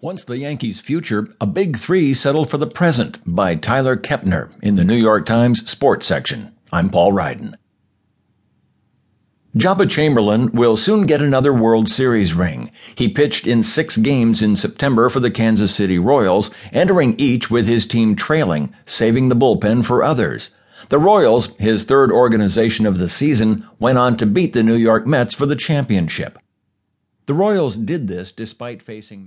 Once the Yankees' future, a big three settled for the present by Tyler Kepner in the New York Times Sports section. I'm Paul Ryden. Joba Chamberlain will soon get another World Series ring. He pitched in six games in September for the Kansas City Royals, entering each with his team trailing, saving the bullpen for others. The Royals, his third organization of the season, went on to beat the New York Mets for the championship. The Royals did this despite facing